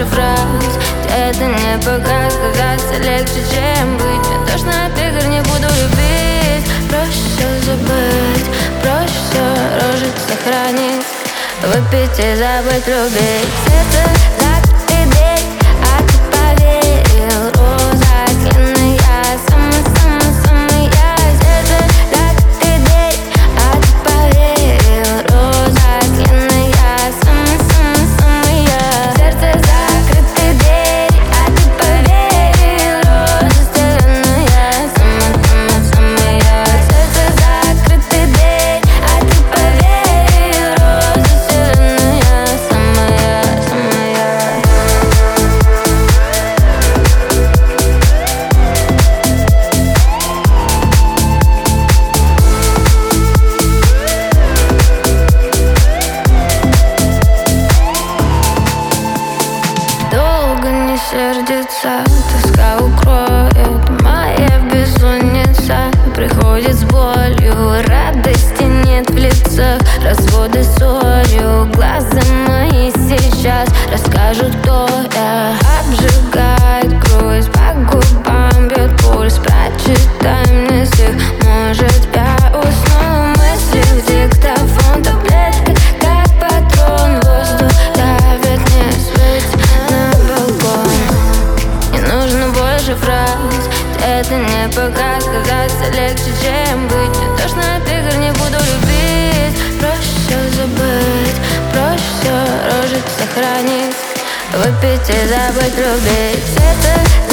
больше фраз Это не пока сказаться легче, чем быть. Мне тошно от игр, не буду любить. Проще забыть, проще рожить, сохранить. Выпить и забыть, любить. Сердце Укроет моя бессонница Приходит с болью, радости Это не пока сказаться легче, чем быть. Мне тошно от игр, не буду любить. Проще забыть, проще рожить, сохранить. Выпить и забыть, любить. Это